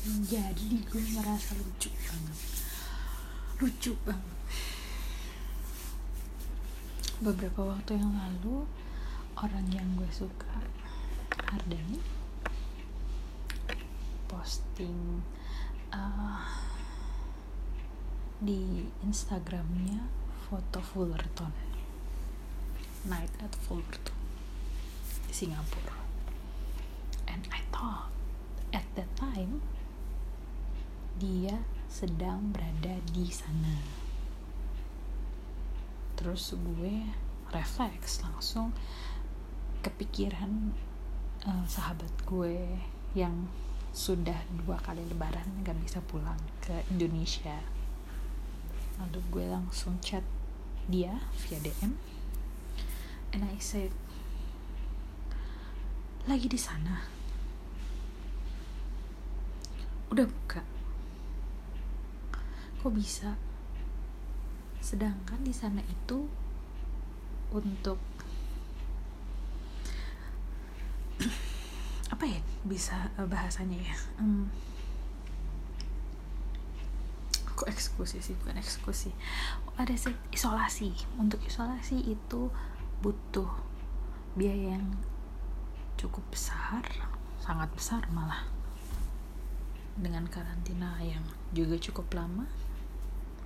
jadi gue merasa lucu banget. Lucu banget. Beberapa waktu yang lalu orang yang gue suka Ardani posting uh, di Instagramnya foto Fullerton. Night at Fullerton di Singapura. And I thought at that time dia sedang berada di sana. Terus gue refleks langsung kepikiran uh, sahabat gue yang sudah dua kali lebaran gak bisa pulang ke Indonesia. Lalu gue langsung chat dia via DM and I said lagi di sana. Udah buka kok bisa? Sedangkan di sana itu untuk apa ya bisa eh, bahasanya ya? Um, kok eksekusi sih? Bukan eksekusi ada isolasi. Untuk isolasi itu butuh biaya yang cukup besar sangat besar malah. Dengan karantina yang juga cukup lama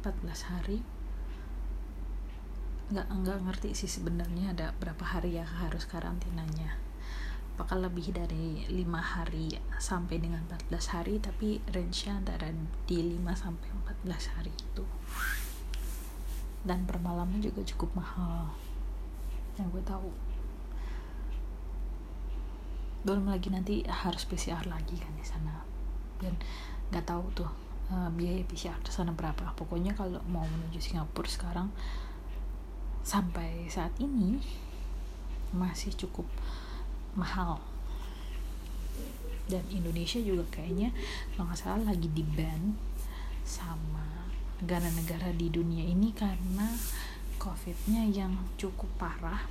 14 hari. Nggak nggak ngerti sih sebenarnya ada berapa hari ya harus karantinanya. Apakah lebih dari lima hari sampai dengan 14 hari tapi range antara di 5 sampai 14 hari itu. Dan per malamnya juga cukup mahal yang gue tahu. Belum lagi nanti harus PCR lagi kan di sana. Dan nggak tahu tuh uh, biaya PCR sana berapa. Pokoknya kalau mau menuju Singapura sekarang sampai saat ini masih cukup mahal. Dan Indonesia juga kayaknya kalau nggak salah lagi di ban sama negara-negara di dunia ini karena covidnya yang cukup parah.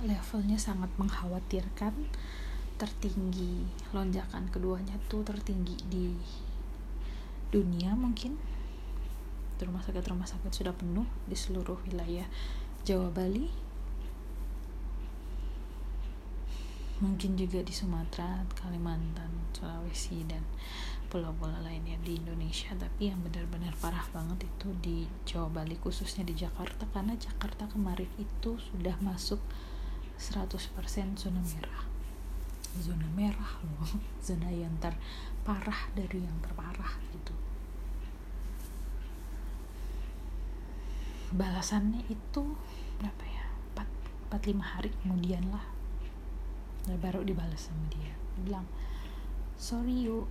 Levelnya sangat mengkhawatirkan tertinggi lonjakan keduanya tuh tertinggi di dunia mungkin. Rumah sakit rumah sakit sudah penuh di seluruh wilayah Jawa Bali. Mungkin juga di Sumatera, Kalimantan, Sulawesi dan pulau-pulau lainnya di Indonesia. Tapi yang benar-benar parah banget itu di Jawa Bali khususnya di Jakarta. Karena Jakarta kemarin itu sudah masuk 100% zona merah. Zona merah loh zona yang terparah dari yang terparah gitu balasannya itu berapa ya? 4, 4 5 hari kemudian lah. Nah, baru dibalas sama dia. Bilang sorry yuk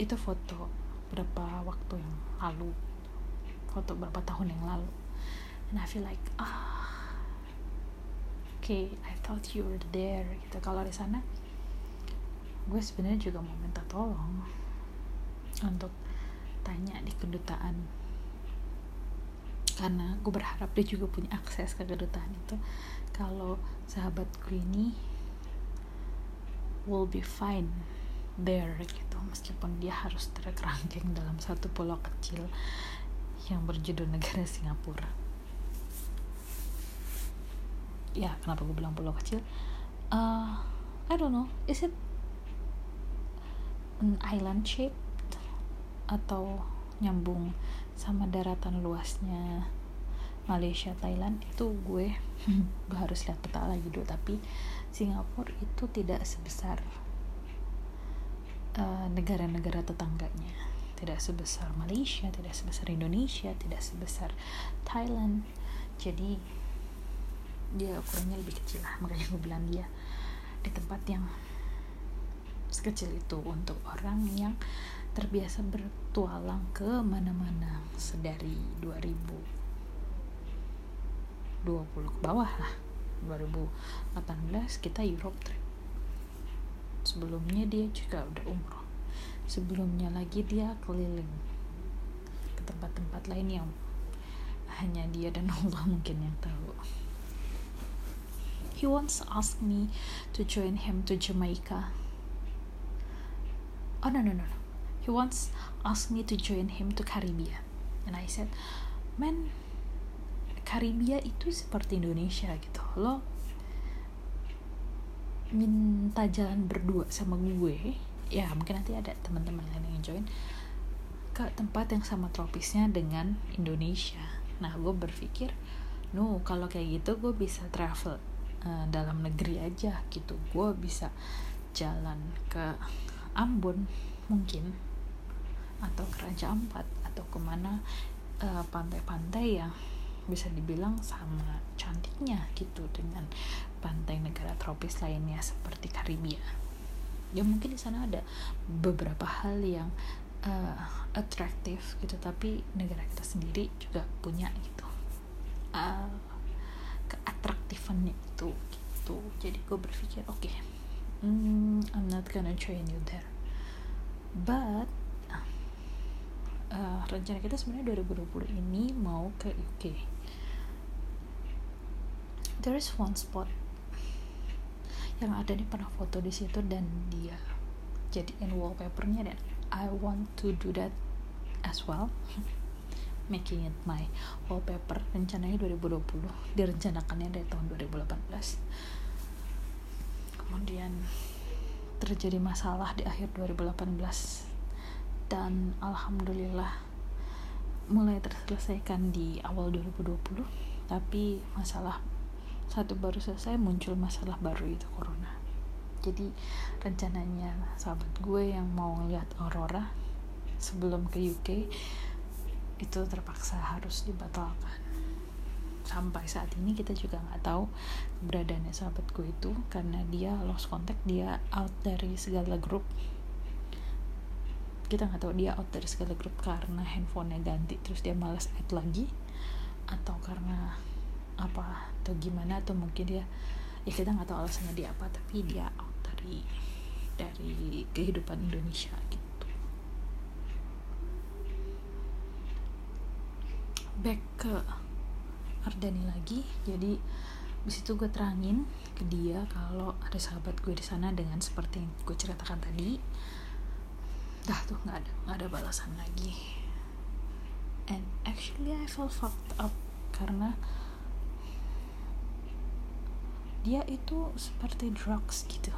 itu foto berapa waktu yang lalu foto berapa tahun yang lalu. And I feel like ah okay I thought you were there gitu. Kalau di sana gue sebenarnya juga mau minta tolong untuk tanya di kedutaan. Karena gue berharap dia juga punya akses ke kedutaan itu. Kalau sahabatku ini will be fine there gitu. Meskipun dia harus terkerangkeng dalam satu pulau kecil yang berjudul negara Singapura. Ya kenapa gue bilang pulau kecil? Uh, I don't know. Is it an island shaped atau nyambung sama daratan luasnya Malaysia Thailand itu gue gue harus lihat peta lagi dulu tapi Singapura itu tidak sebesar negara negara-negara tetangganya. Tidak sebesar Malaysia tidak sebesar Indonesia tidak sebesar Thailand. Jadi dia ukurannya lebih kecil lah. Makanya gue bilang dia di tempat yang sekecil itu untuk orang yang terbiasa bertualang ke mana-mana sedari 2020 ke bawah lah. 2018 kita Europe trip. Sebelumnya dia juga udah umroh. Sebelumnya lagi dia keliling ke tempat-tempat lain yang hanya dia dan Allah mungkin yang tahu. He once asked me to join him to Jamaica. Oh no no no no once asked me to join him to Caribbean and I said man Karibia itu seperti Indonesia gitu. Lo minta jalan berdua sama gue. Ya mungkin nanti ada teman-teman lain yang join ke tempat yang sama tropisnya dengan Indonesia. Nah gue berpikir no kalau kayak gitu gue bisa travel uh, dalam negeri aja gitu. Gue bisa jalan ke Ambon mungkin atau ke Raja Ampat atau ke mana pantai pantai-pantai yang bisa dibilang sama cantiknya gitu dengan pantai negara tropis lainnya seperti Karibia. Ya mungkin di sana ada beberapa hal yang uh, atraktif gitu, tapi negara kita sendiri juga punya gitu uh, keatraktifannya itu gitu. Jadi gue berpikir oke, okay, mm, I'm not gonna join you there, but uh, rencana kita sebenarnya 2020 ini mau ke UK there is one spot yang ada nih pernah foto di situ dan dia jadiin wallpapernya dan I want to do that as well. Making it my wallpaper. Rencananya 2020 direncanakannya dari tahun 2018 kemudian terjadi masalah di akhir 2018 dan alhamdulillah mulai terselesaikan di awal 2020 tapi masalah satu baru selesai muncul masalah baru itu corona. Jadi rencananya sahabat gue yang mau lihat aurora sebelum ke UK itu terpaksa harus dibatalkan. Sampai saat ini kita juga nggak tahu keberadaannya sahabat gue itu karena dia lost contact dia out dari segala grup kita nggak tahu dia out dari segala grup karena handphonenya ganti terus dia malas add lagi atau karena apa atau gimana atau mungkin dia ya kita nggak tahu alasannya dia apa tapi dia out dari dari kehidupan Indonesia gitu. Back ke Ardani lagi. Jadi di situ gue terangin ke dia kalau ada sahabat gue di sana dengan seperti yang gue ceritakan tadi dah tuh nggak ada nggak ada balasan lagi. And actually I felt fucked up karena dia itu seperti drugs gitu.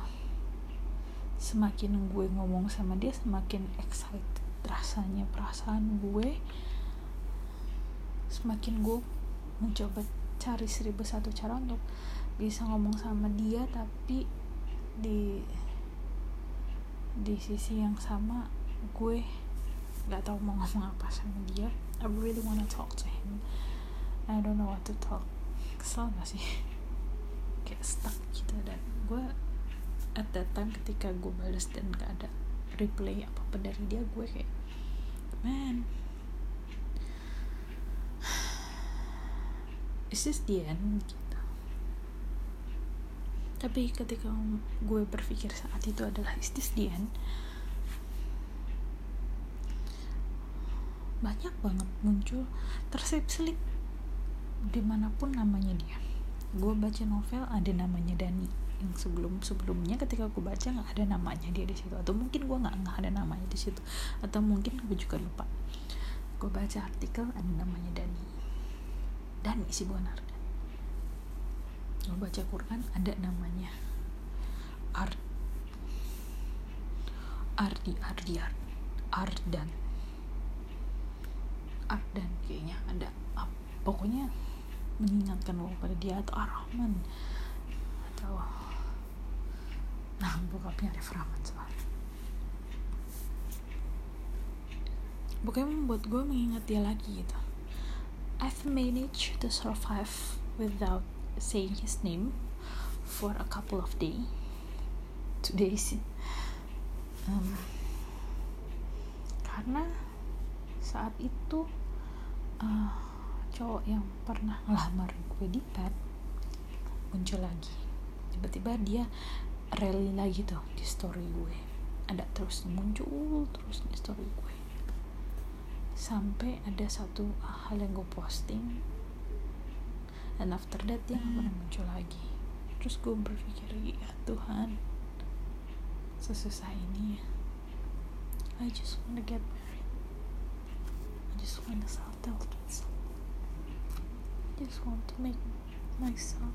Semakin gue ngomong sama dia semakin excited rasanya perasaan gue semakin gue mencoba cari seribu satu cara untuk bisa ngomong sama dia tapi di di sisi yang sama gue nggak tahu mau ngomong apa sama dia. I really wanna talk to him. I don't know what to talk. Kesel gak sih? Kayak stuck gitu. Dan gue at that time ketika gue balas dan gak ada replay apa apa dari dia gue kayak man is this the end tapi ketika gue berpikir saat itu adalah is this banyak banget muncul terselip-selip. Di mana pun namanya dia. Gue baca novel ada namanya Dani. Yang sebelum sebelumnya ketika gue baca nggak ada namanya dia di situ. Atau mungkin gue nggak nggak ada namanya di situ. Atau mungkin gue juga lupa. Gue baca artikel ada namanya Dani. Dani sih benar gue baca Quran ada namanya. Art Ardi Ardian Ardan. Ardan kayaknya ada. Pokoknya mengingatkan lo pada dia atau Ar-Rahman. Atau nah bokapnya Arif Rahman soalnya. Pokoknya membuat gue mengingat dia lagi gitu. I've managed to survive without saying his name for a couple of days two days um, karena saat itu uh, cowok yang pernah ngelamar gue di pet muncul lagi. Tiba-tiba dia rally lagi tuh di story gue. Ada terus muncul terus di story gue. Sampai ada satu hal yang gue posting dan after that dia hmm. pernah muncul lagi. Terus gue berpikir ya Tuhan sesusah ini ya. I just wanna get married. I just wanna settle myself I just want to make myself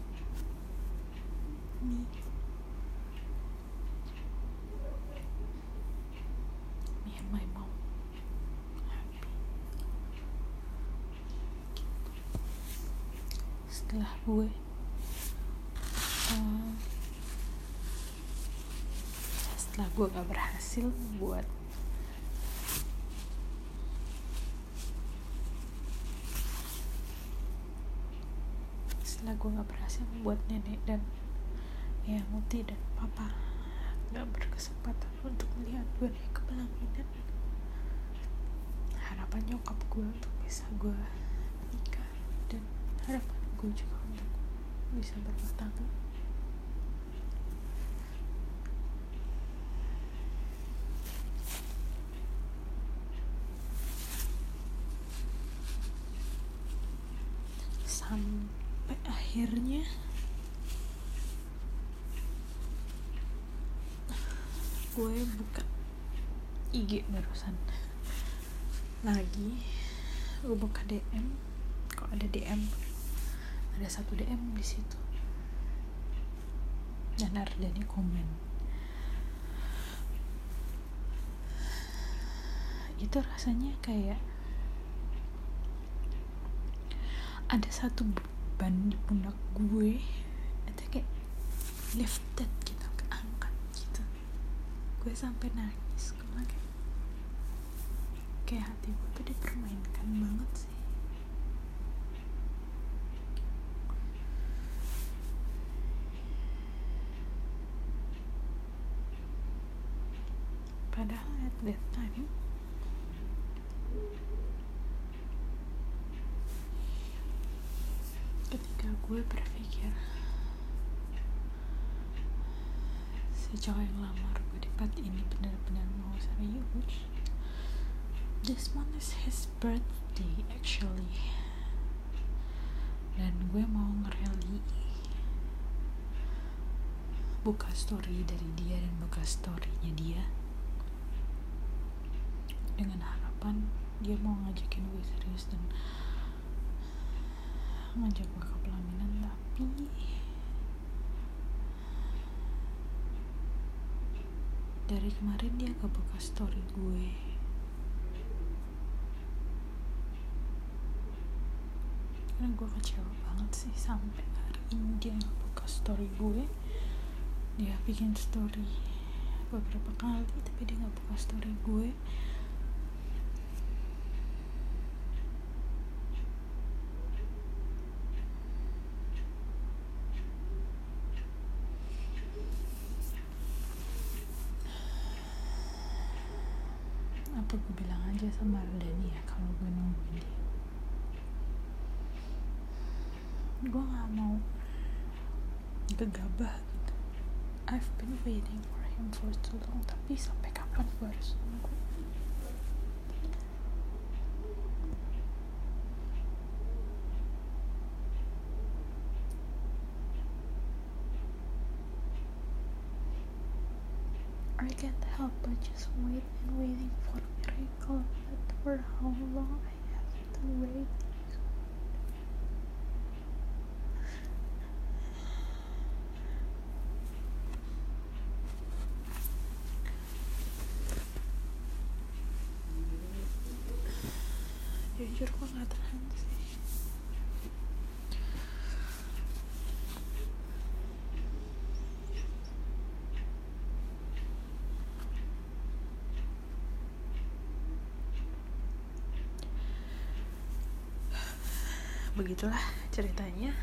me. Me and my mom happy setelah gue uh, setelah gue gak berhasil buat setelah gue gak berhasil membuat nenek dan ya Muti dan papa gak berkesempatan untuk melihat gue naik ke pelaminan. Harapan nyokap gue untuk bisa gue nikah dan harapan gue juga untuk bisa berumah tangga sampai akhirnya gue buka IG barusan. Lagi gue buka DM kok ada DM ada satu DM di situ. Dan Ardani komen. Itu rasanya kayak ada satu beban di pundak gue. Itu kayak lifted gitu keangkat gitu. Gue sampai nangis kayak kayak hati gue tuh dipermainkan banget sih padahal at that time ketika gue berpikir si cowok yang lamar gue di part ini benar-benar mau serius this month is his birthday actually. Dan gue mau ngereli buka story dari dia dan buka storynya dia dengan harapan dia mau ngajakin gue serius dan ngajak gue ke pelaminan tapi dari kemarin dia gak buka story gue. Karena gue kecewa banget sih sampai hari ini dia gak buka story gue. Dia bikin story beberapa kali tapi dia gak buka story gue I've been waiting for him for too long. Sampai kapan gue harus nunggu I can't help but just wait and waiting for a miracle but for how long I have to wait begitulah ceritanya.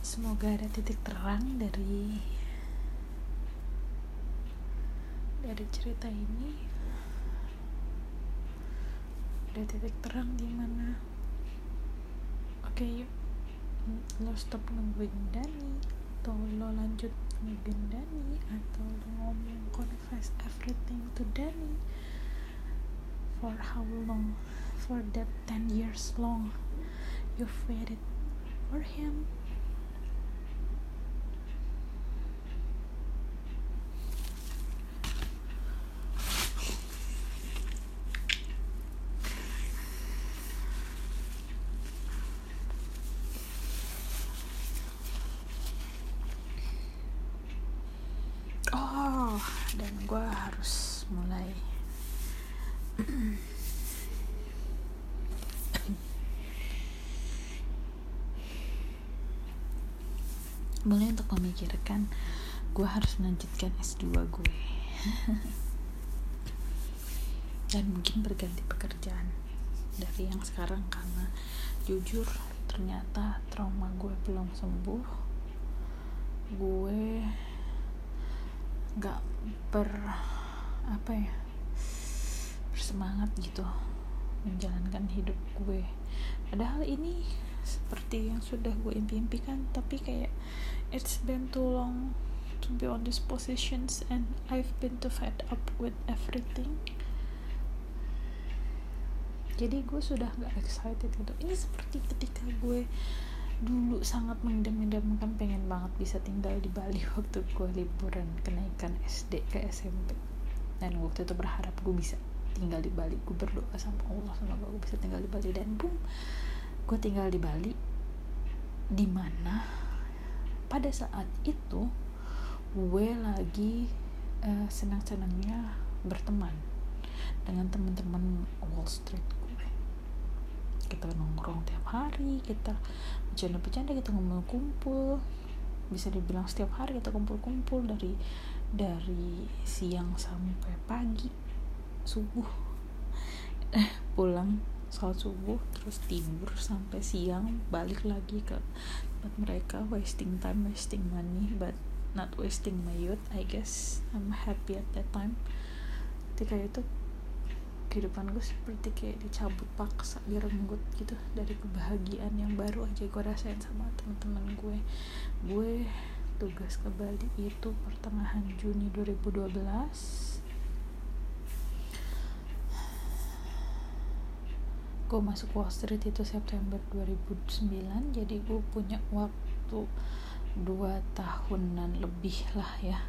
Semoga ada titik terang dari dari cerita ini. Ada titik terang di mana. Oke yuk. Lo stop nungguin Dani atau lo lanjut nungguin Dani atau lo ngomong confess everything to Dani for how long? For that 10 years long. You've waited for him oh dan gue harus mulai. Mulai untuk memikirkan gue harus melanjutkan S2 gue. Dan mungkin berganti pekerjaan dari yang sekarang karena jujur ternyata trauma gue belum sembuh. Gue gak ber apa ya bersemangat gitu menjalankan hidup gue. Padahal ini seperti yang sudah gue impikan tapi kayak it's been too long to be on these positions and I've been too fed up with everything. Jadi gue sudah gak excited gitu. Ini seperti ketika gue dulu sangat mengidam-idamkan pengen banget bisa tinggal di Bali waktu gue liburan kenaikan SD ke SMP dan waktu itu berharap gue bisa tinggal di Bali. Gue berdoa sama Allah semoga gue bisa tinggal di Bali. Dan boom gue tinggal di Bali di mana pada saat itu gue lagi uh, senang-senangnya berteman dengan teman-teman Wall Street gue kita nongkrong tiap hari kita bercanda-bercanda kita ngumpul-kumpul. Bisa dibilang setiap hari kita kumpul-kumpul dari dari siang sampai pagi subuh. Pulang sholat subuh terus tidur sampai siang balik lagi ke tempat mereka wasting time wasting money but not wasting my youth I guess. I'm happy at that time. Ketika itu kehidupan gue seperti kayak dicabut paksa direnggut gitu dari kebahagiaan yang baru aja gue rasain sama teman-teman gue. Gue tugas ke Bali itu pertengahan Juni 2012 gue masuk Wall Street itu September 2009 jadi gue punya waktu dua tahunan lebih lah ya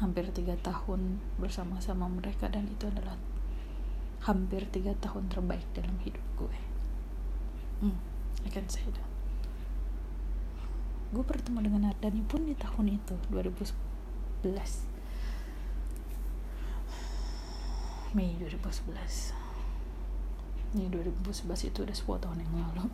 hampir tiga tahun bersama-sama mereka dan itu adalah hampir tiga tahun terbaik dalam hidup gue. Hmm, I can say that. Gue bertemu dengan Ardani pun di tahun itu 2011 Mei 2011 ini 2011 itu udah 10 tahun yang lalu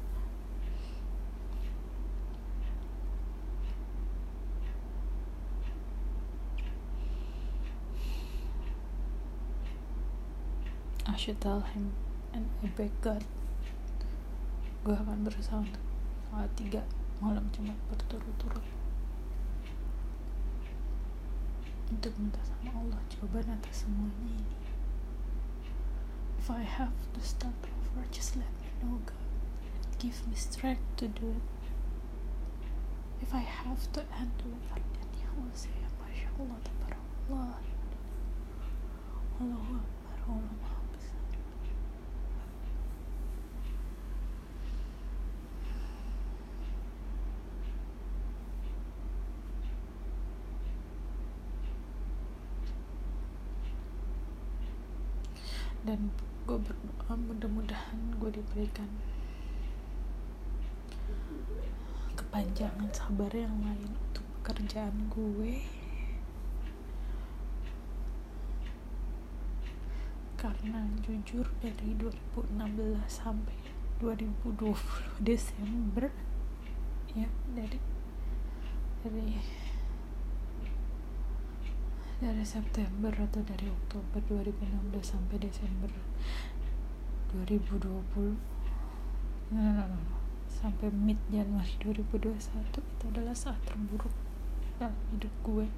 I should tell him and I beg God gue akan berusaha untuk tiga malam cuma berturut-turut untuk minta sama Allah jawaban atas semuanya ini if I have to start over, just let me know, God. Give me strength to do it. If I have to end with I will say, MashaAllah, Tabarakallah. Allahu Akbar, Allah dan gue berdoa mudah-mudahan gue diberikan kepanjangan sabar yang lain untuk pekerjaan gue. Karena jujur dari 2016 sampai 2020 Desember ya dari dari dari September atau dari Oktober 2016 sampai Desember 2020 no, no, no, no. sampai mid Januari 2021 itu adalah saat terburuk dalam hidup gue.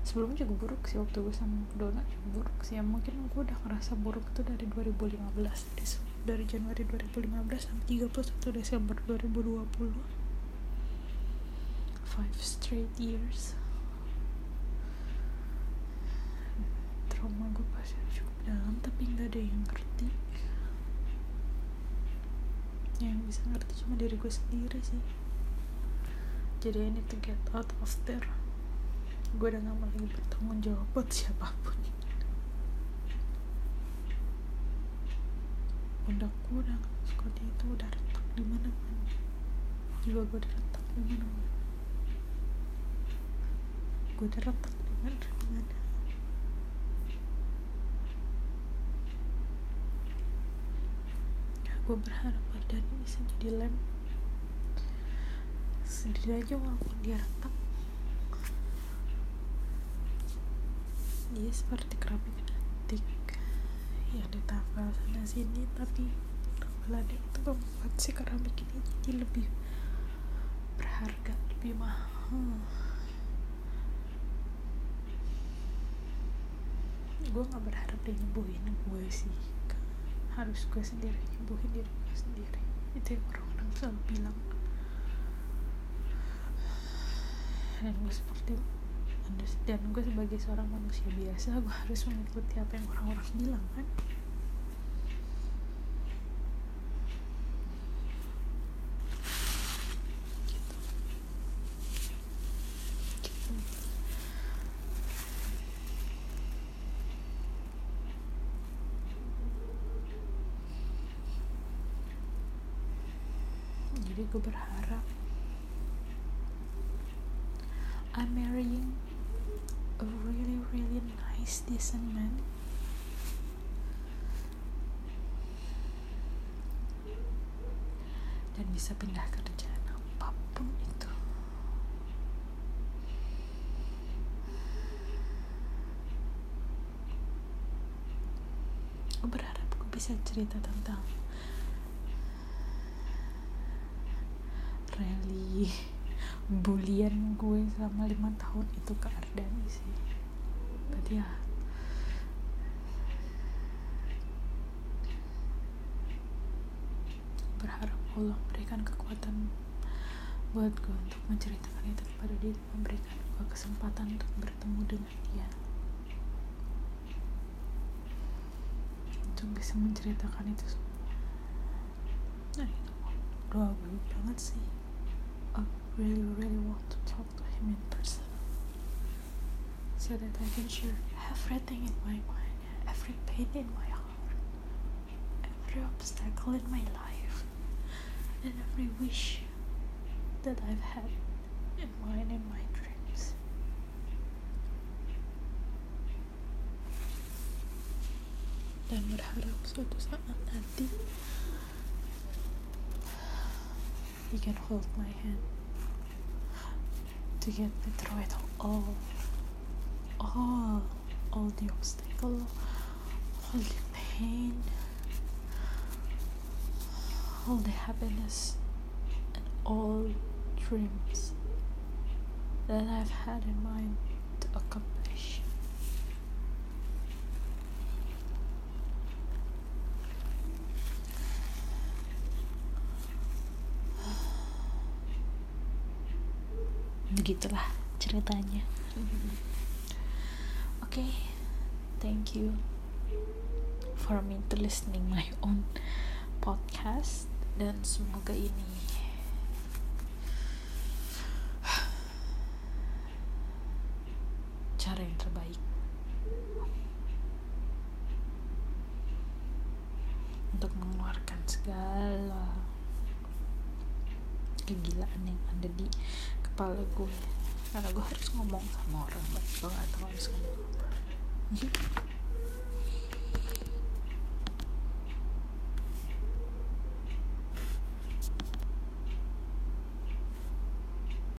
Sebelumnya juga buruk sih waktu gue sama Dona juga buruk sih. Ya mungkin gue udah ngerasa buruk itu dari 2015 dari Januari 2015 sampai 31 Desember 2020 five straight years trauma gue pasti cukup dalam tapi nggak ada yang ngerti. Yang bisa ngerti cuma diri gue sendiri sih. Jadi ini to get out of there. Gue udah gak mau lagi bertanggung jawab buat siapa pun. Udah sekolah itu udah retak di mana mana. Jiwa gue udah retak di mana mana. Gue udah retak di mana mana gue berharap badan bisa jadi lem. Aja walaupun dia retak. Dia seperti keramik antik yang ditambal sana sini tapi tambalannya itu membuat si keramik ini jadi lebih berharga lebih mahal. Gue gak berharap dia nyembuhin gue sih harus gue sendiri nyembuhin diri gue sendiri. Itu yang orang-orang selalu bilang. Dan gue seperti dan gue sebagai seorang manusia biasa gue harus mengikuti apa yang orang-orang bilang kan jadi gue berharap I'm marrying a really really nice decent man. Dan bisa pindah kerjaan apa pun itu. Gue berharap gue bisa cerita tentang rally. Bulian gue selama lima tahun itu ke Ardani sih. Berarti ya. Berharap Allah berikan kekuatan buat gue untuk menceritakan itu kepada dia memberikan gue kesempatan untuk bertemu dengan dia. Untuk bisa menceritakan itu semua. Nah itu doa gue banget sih really really want to talk to him in person. So that I can share everything in my mind every pain in my heart every obstacle in my life and every wish that I've had in mind in my dreams. Dan berharap suatu saat nanti he can hold my hand to get me through it all all all the obstacle all the pain all the happiness and all dreams that I've had in mind to accomplish begitulah ceritanya. Oke okay, thank you for me to listening my own podcast. Dan semoga ini cara yang terbaik untuk mengeluarkan segala kegilaan yang ada di kepala gue